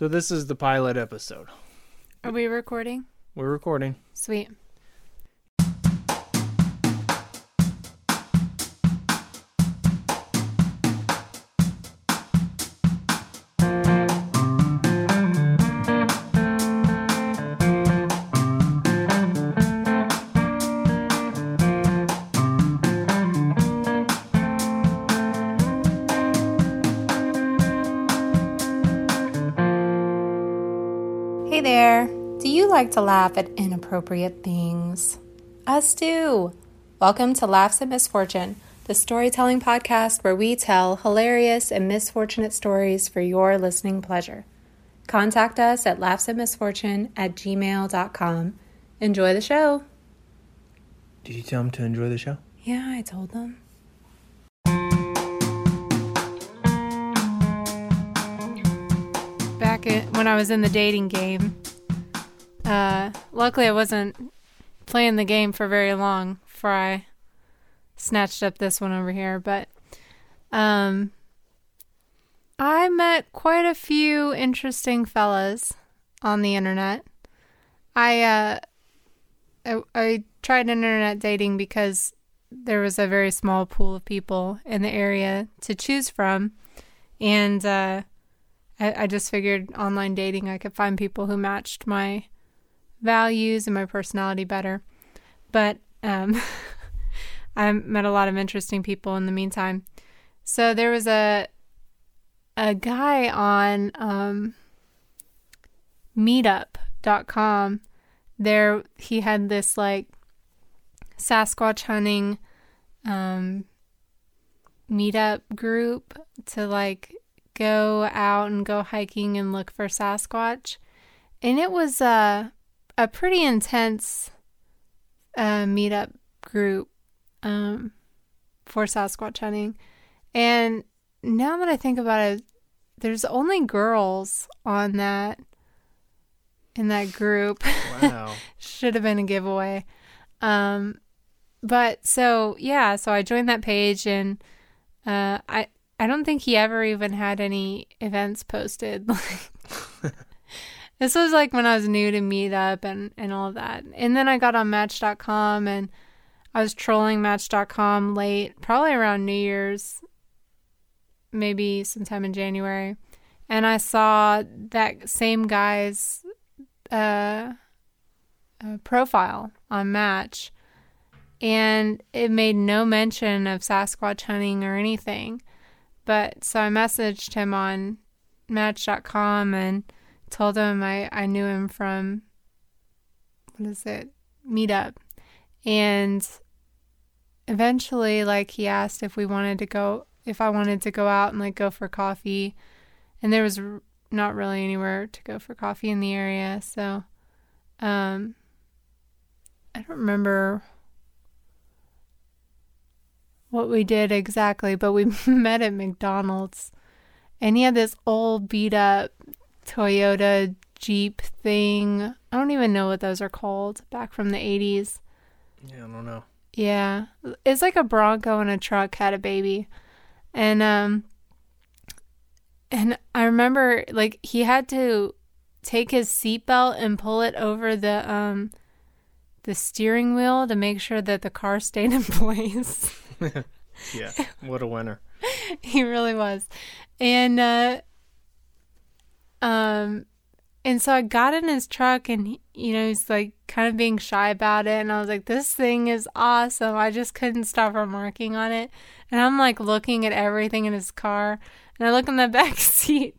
So this is the pilot episode. Are we recording? We're recording. Sweet. Hey there. Do you like to laugh at inappropriate things? Us too. Welcome to Laughs at Misfortune, the storytelling podcast where we tell hilarious and misfortunate stories for your listening pleasure. Contact us at laughsatmisfortune at gmail.com. Enjoy the show. Did you tell them to enjoy the show? Yeah, I told them. Back when I was in the dating game, uh, luckily I wasn't playing the game for very long before I snatched up this one over here. But um, I met quite a few interesting fellas on the internet. I uh, I, I tried internet dating because there was a very small pool of people in the area to choose from, and uh, I, I just figured online dating I could find people who matched my values and my personality better. But um, I met a lot of interesting people in the meantime. So there was a a guy on um, Meetup.com. There he had this like Sasquatch hunting um, meetup group to like go out and go hiking and look for Sasquatch. And it was uh, a pretty intense uh, meetup group um, for Sasquatch hunting. And now that I think about it, there's only girls on that in that group. Wow. Should have been a giveaway. Um, but so yeah, so I joined that page and uh, I I don't think he ever even had any events posted. this was like when I was new to Meetup and and all that. And then I got on Match.com and I was trolling Match.com late, probably around New Year's, maybe sometime in January, and I saw that same guy's uh, uh profile on Match and it made no mention of Sasquatch hunting or anything. But so I messaged him on Match.com and told him I, I knew him from what is it meetup. And eventually like he asked if we wanted to go if I wanted to go out and like go for coffee. And there was r- not really anywhere to go for coffee in the area. So um I don't remember what we did exactly, but we met at McDonald's and he had this old beat up Toyota Jeep thing. I don't even know what those are called back from the 80s. Yeah, I don't know. Yeah. It's like a Bronco and a truck had a baby. And um and I remember like he had to take his seatbelt and pull it over the um the steering wheel to make sure that the car stayed in place. Yeah. What a winner. he really was. And uh um and so I got in his truck and he, you know he's like kind of being shy about it and I was like this thing is awesome. I just couldn't stop remarking on it. And I'm like looking at everything in his car and I look in the back seat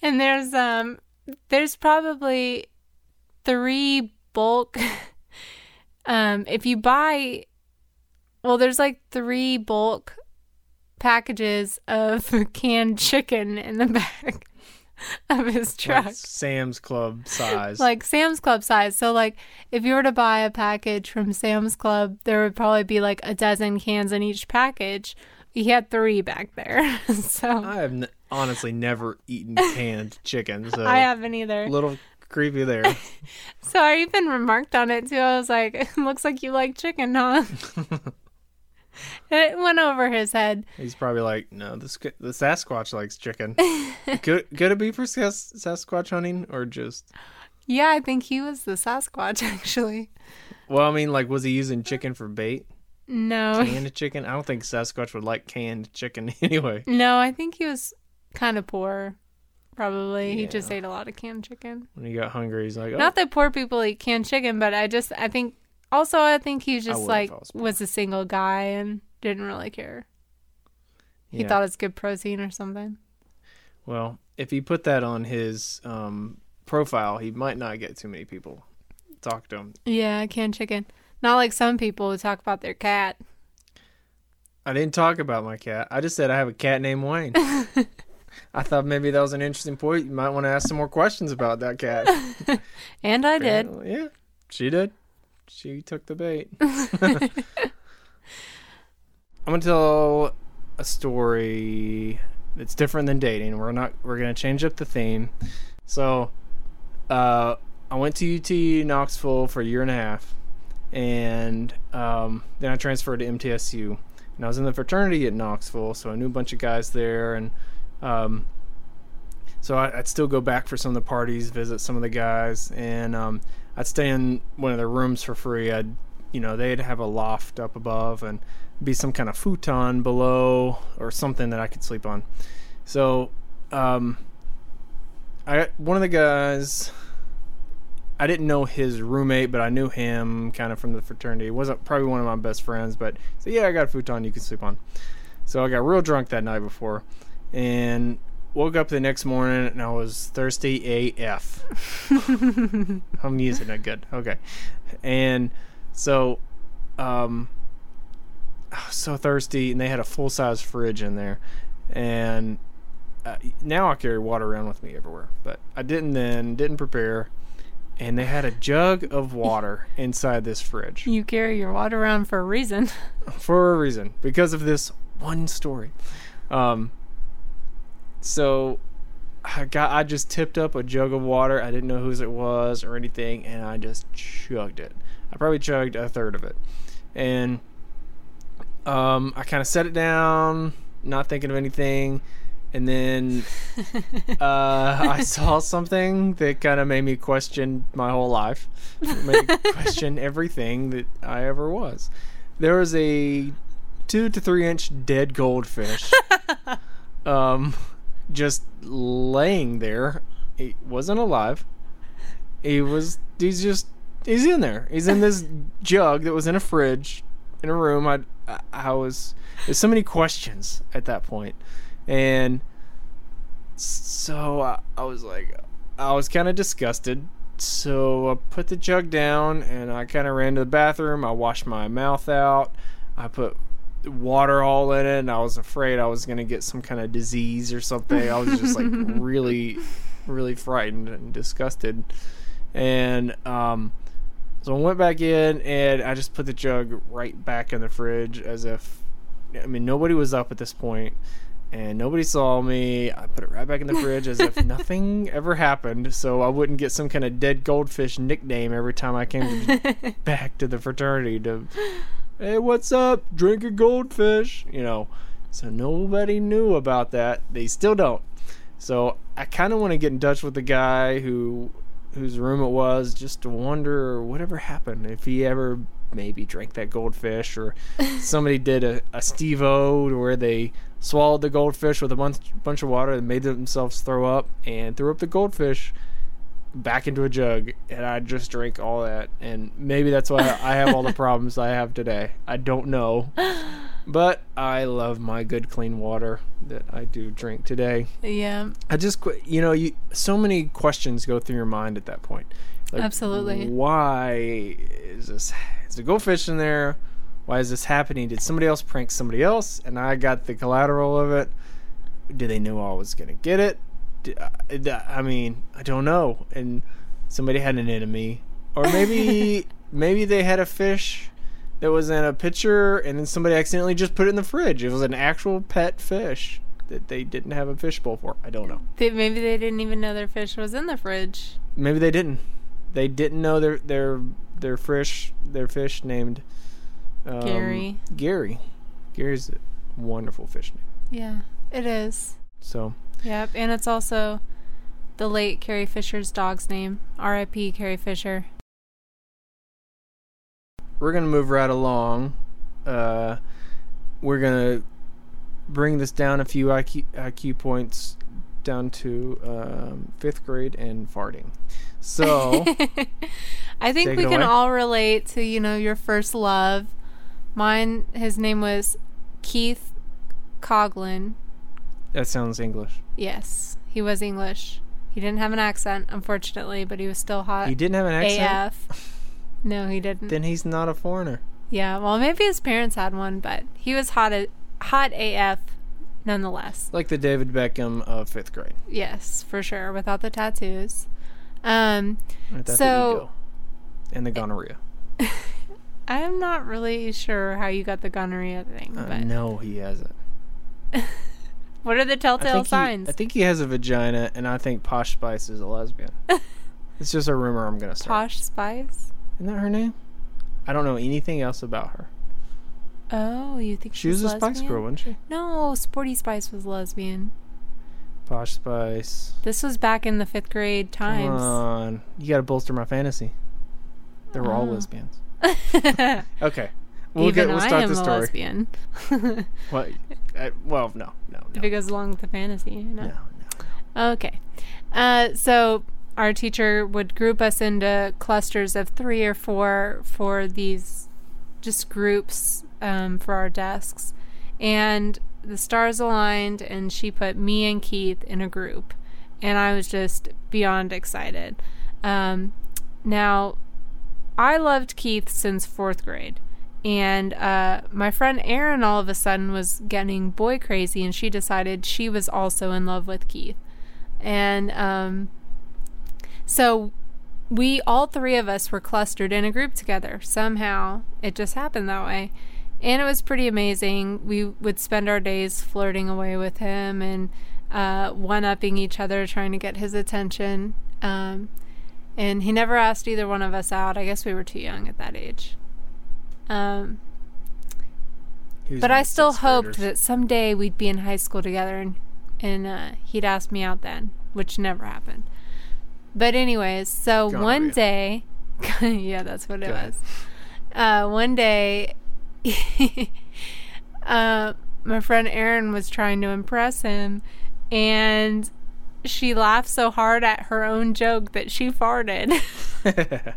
and there's um there's probably three bulk um if you buy well, there's like three bulk packages of canned chicken in the back of his truck. Like Sam's Club size. Like Sam's Club size. So like if you were to buy a package from Sam's Club, there would probably be like a dozen cans in each package. He had three back there. so I have n- honestly never eaten canned chicken, so I haven't either. a little creepy there. So I even remarked on it too. I was like, "It looks like you like chicken, huh?" It went over his head. He's probably like, no, the sk- the Sasquatch likes chicken. could could it be for Sas- Sasquatch hunting or just? Yeah, I think he was the Sasquatch actually. Well, I mean, like, was he using chicken for bait? No, Canned chicken? I don't think Sasquatch would like canned chicken anyway. no, I think he was kind of poor. Probably he just ate a lot of canned chicken. When he got hungry, he's like, oh, Not that poor people eat canned chicken, but I just I think also I think he just like was was a single guy and didn't really care. He yeah. thought it's good protein or something. Well, if he put that on his um, profile, he might not get too many people talk to him. Yeah, canned chicken. Not like some people who talk about their cat. I didn't talk about my cat. I just said I have a cat named Wayne. I thought maybe that was an interesting point. You might want to ask some more questions about that cat. And I did. Yeah, she did. She took the bait. I'm gonna tell a story that's different than dating. We're not. We're gonna change up the theme. So, uh, I went to UT Knoxville for a year and a half, and um, then I transferred to MTSU. And I was in the fraternity at Knoxville, so I knew a bunch of guys there, and um, so I, I'd still go back for some of the parties, visit some of the guys, and um, I'd stay in one of their rooms for free. I'd, you know, they'd have a loft up above and be some kind of futon below or something that I could sleep on. So, um, I one of the guys, I didn't know his roommate, but I knew him kind of from the fraternity. He wasn't probably one of my best friends, but so yeah, I got a futon you can sleep on. So I got real drunk that night before, and woke up the next morning and I was thirsty AF. I'm using it good. Okay. And so um I was so thirsty and they had a full size fridge in there and uh, now I carry water around with me everywhere, but I didn't then, didn't prepare. And they had a jug of water inside this fridge You carry your water around for a reason. for a reason because of this one story. Um, so I got I just tipped up a jug of water. I didn't know whose it was or anything, and I just chugged it. I probably chugged a third of it, and um, I kind of set it down, not thinking of anything, and then uh, I saw something that kind of made me question my whole life, made me question everything that I ever was. There was a two to three inch dead goldfish, um, just laying there. He wasn't alive. He was. He's just. He's in there. He's in this jug that was in a fridge in a room. I. I, was. There's so many questions at that point, and so I, I was like, I was kind of disgusted. So I put the jug down and I kind of ran to the bathroom. I washed my mouth out. I put water all in it, and I was afraid I was gonna get some kind of disease or something. I was just like really, really frightened and disgusted. And um, so I went back in and I just put the jug right back in the fridge as if, I mean, nobody was up at this point and nobody saw me. I put it right back in the fridge as if nothing ever happened, so I wouldn't get some kind of dead goldfish nickname every time I came to, back to the fraternity to, hey, what's up? Drink a goldfish, you know. So nobody knew about that. They still don't. So I kind of want to get in touch with the guy who whose room it was just to wonder whatever happened if he ever maybe drank that goldfish or somebody did a, a Steve O where they swallowed the goldfish with a bunch bunch of water and made themselves throw up and threw up the goldfish back into a jug and I just drink all that and maybe that's why I have all the problems I have today. I don't know. But I love my good clean water that I do drink today. yeah, I just you know, you so many questions go through your mind at that point. Like, Absolutely. Why is this? Is a goldfish in there? Why is this happening? Did somebody else prank somebody else, and I got the collateral of it? Did they know I was gonna get it? Did, I, mean, I don't know. And somebody had an enemy, or maybe maybe they had a fish that was in a pitcher, and then somebody accidentally just put it in the fridge. It was an actual pet fish that they didn't have a fishbowl for. I don't know. they, maybe they didn't even know their fish was in the fridge. Maybe they didn't. They didn't know their their their fish their fish named um, Gary. Gary. Gary's a wonderful fish name. Yeah, it is. So Yep, and it's also the late Carrie Fisher's dog's name. R.I.P. Carrie Fisher. we're gonna move right along. Uh, we're gonna bring this down a few IQ, IQ points down to um, fifth grade and farting. So I think we can away. all relate to, you know, your first love. Mine, his name was Keith Coglin. That sounds English. Yes, he was English. He didn't have an accent, unfortunately, but he was still hot. He didn't have an accent. AF. No, he didn't. Then he's not a foreigner. yeah, well, maybe his parents had one, but he was hot, a- hot AF nonetheless. Like the David Beckham of fifth grade. Yes, for sure, without the tattoos. Um, the So- ego and the gonorrhea. I'm not really sure how you got the gonorrhea thing, Uh, but no, he hasn't. what are the I telltale he, signs? I think he has a vagina, and I think Posh Spice is a lesbian. it's just a rumor I'm gonna start. Posh Spice. Isn't that her name? I don't know anything else about her. Oh, you think She she's was a Spice? Girl, wasn't she? No, Sporty Spice was lesbian. Posh Spice. This was back in the fifth grade times. Come on, you got to bolster my fantasy. They were all Oh. lesbians. Okay, we'll Even get. We'll I start am the a story. lesbian. What? Uh, well, no, no, no, if it goes along with the fantasy, you know. no, no. Okay. Uh, so our teacher would group us into clusters of three or four for these just groups um, for our desks. And the stars aligned, and she put me and Keith in a group. And I was just beyond excited. Um, now, I loved Keith since fourth grade. And uh, my friend Erin all of a sudden was getting boy crazy, and she decided she was also in love with Keith. And um, so we, all three of us, were clustered in a group together. Somehow it just happened that way. And it was pretty amazing. We would spend our days flirting away with him and uh, one upping each other, trying to get his attention. Um, and he never asked either one of us out. I guess we were too young at that age. Um, but I still hoped that someday we'd be in high school together and and uh, he'd ask me out then, which never happened. But anyways, so one day, yeah, that's what it ahead. was. Uh, one day, uh, my friend Erin was trying to impress him, and she laughed so hard at her own joke that she farted.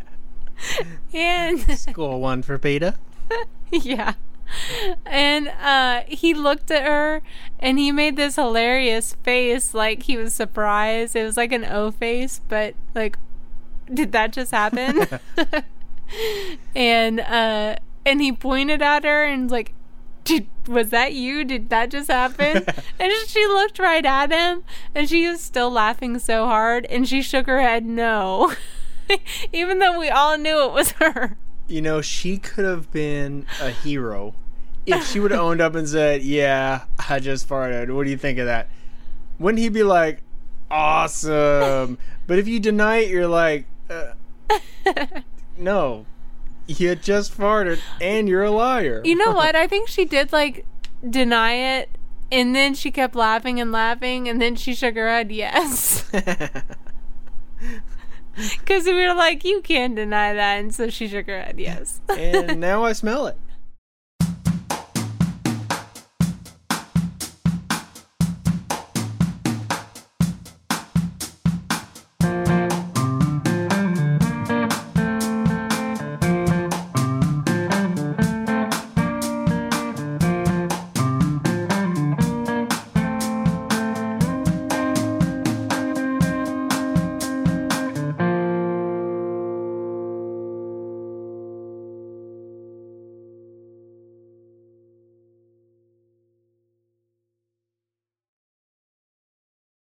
and School one for Peter. yeah. And uh, he looked at her and he made this hilarious face like he was surprised. It was like an O face, but like, did that just happen? and uh, and he pointed at her and was like, did, was that you? Did that just happen? and she looked right at him and she was still laughing so hard and she shook her head no. Even though we all knew it was her. You know, she could have been a hero if she would have owned up and said, "Yeah, I just farted. What do you think of that?" Wouldn't he be like, "Awesome"? but if you deny it, you're like, uh, "No, you just farted, and you're a liar." You know what? I think she did like deny it, and then she kept laughing and laughing, and then she shook her head yes, because we were like, "You can't deny that," and so she shook her head yes. and now I smell it.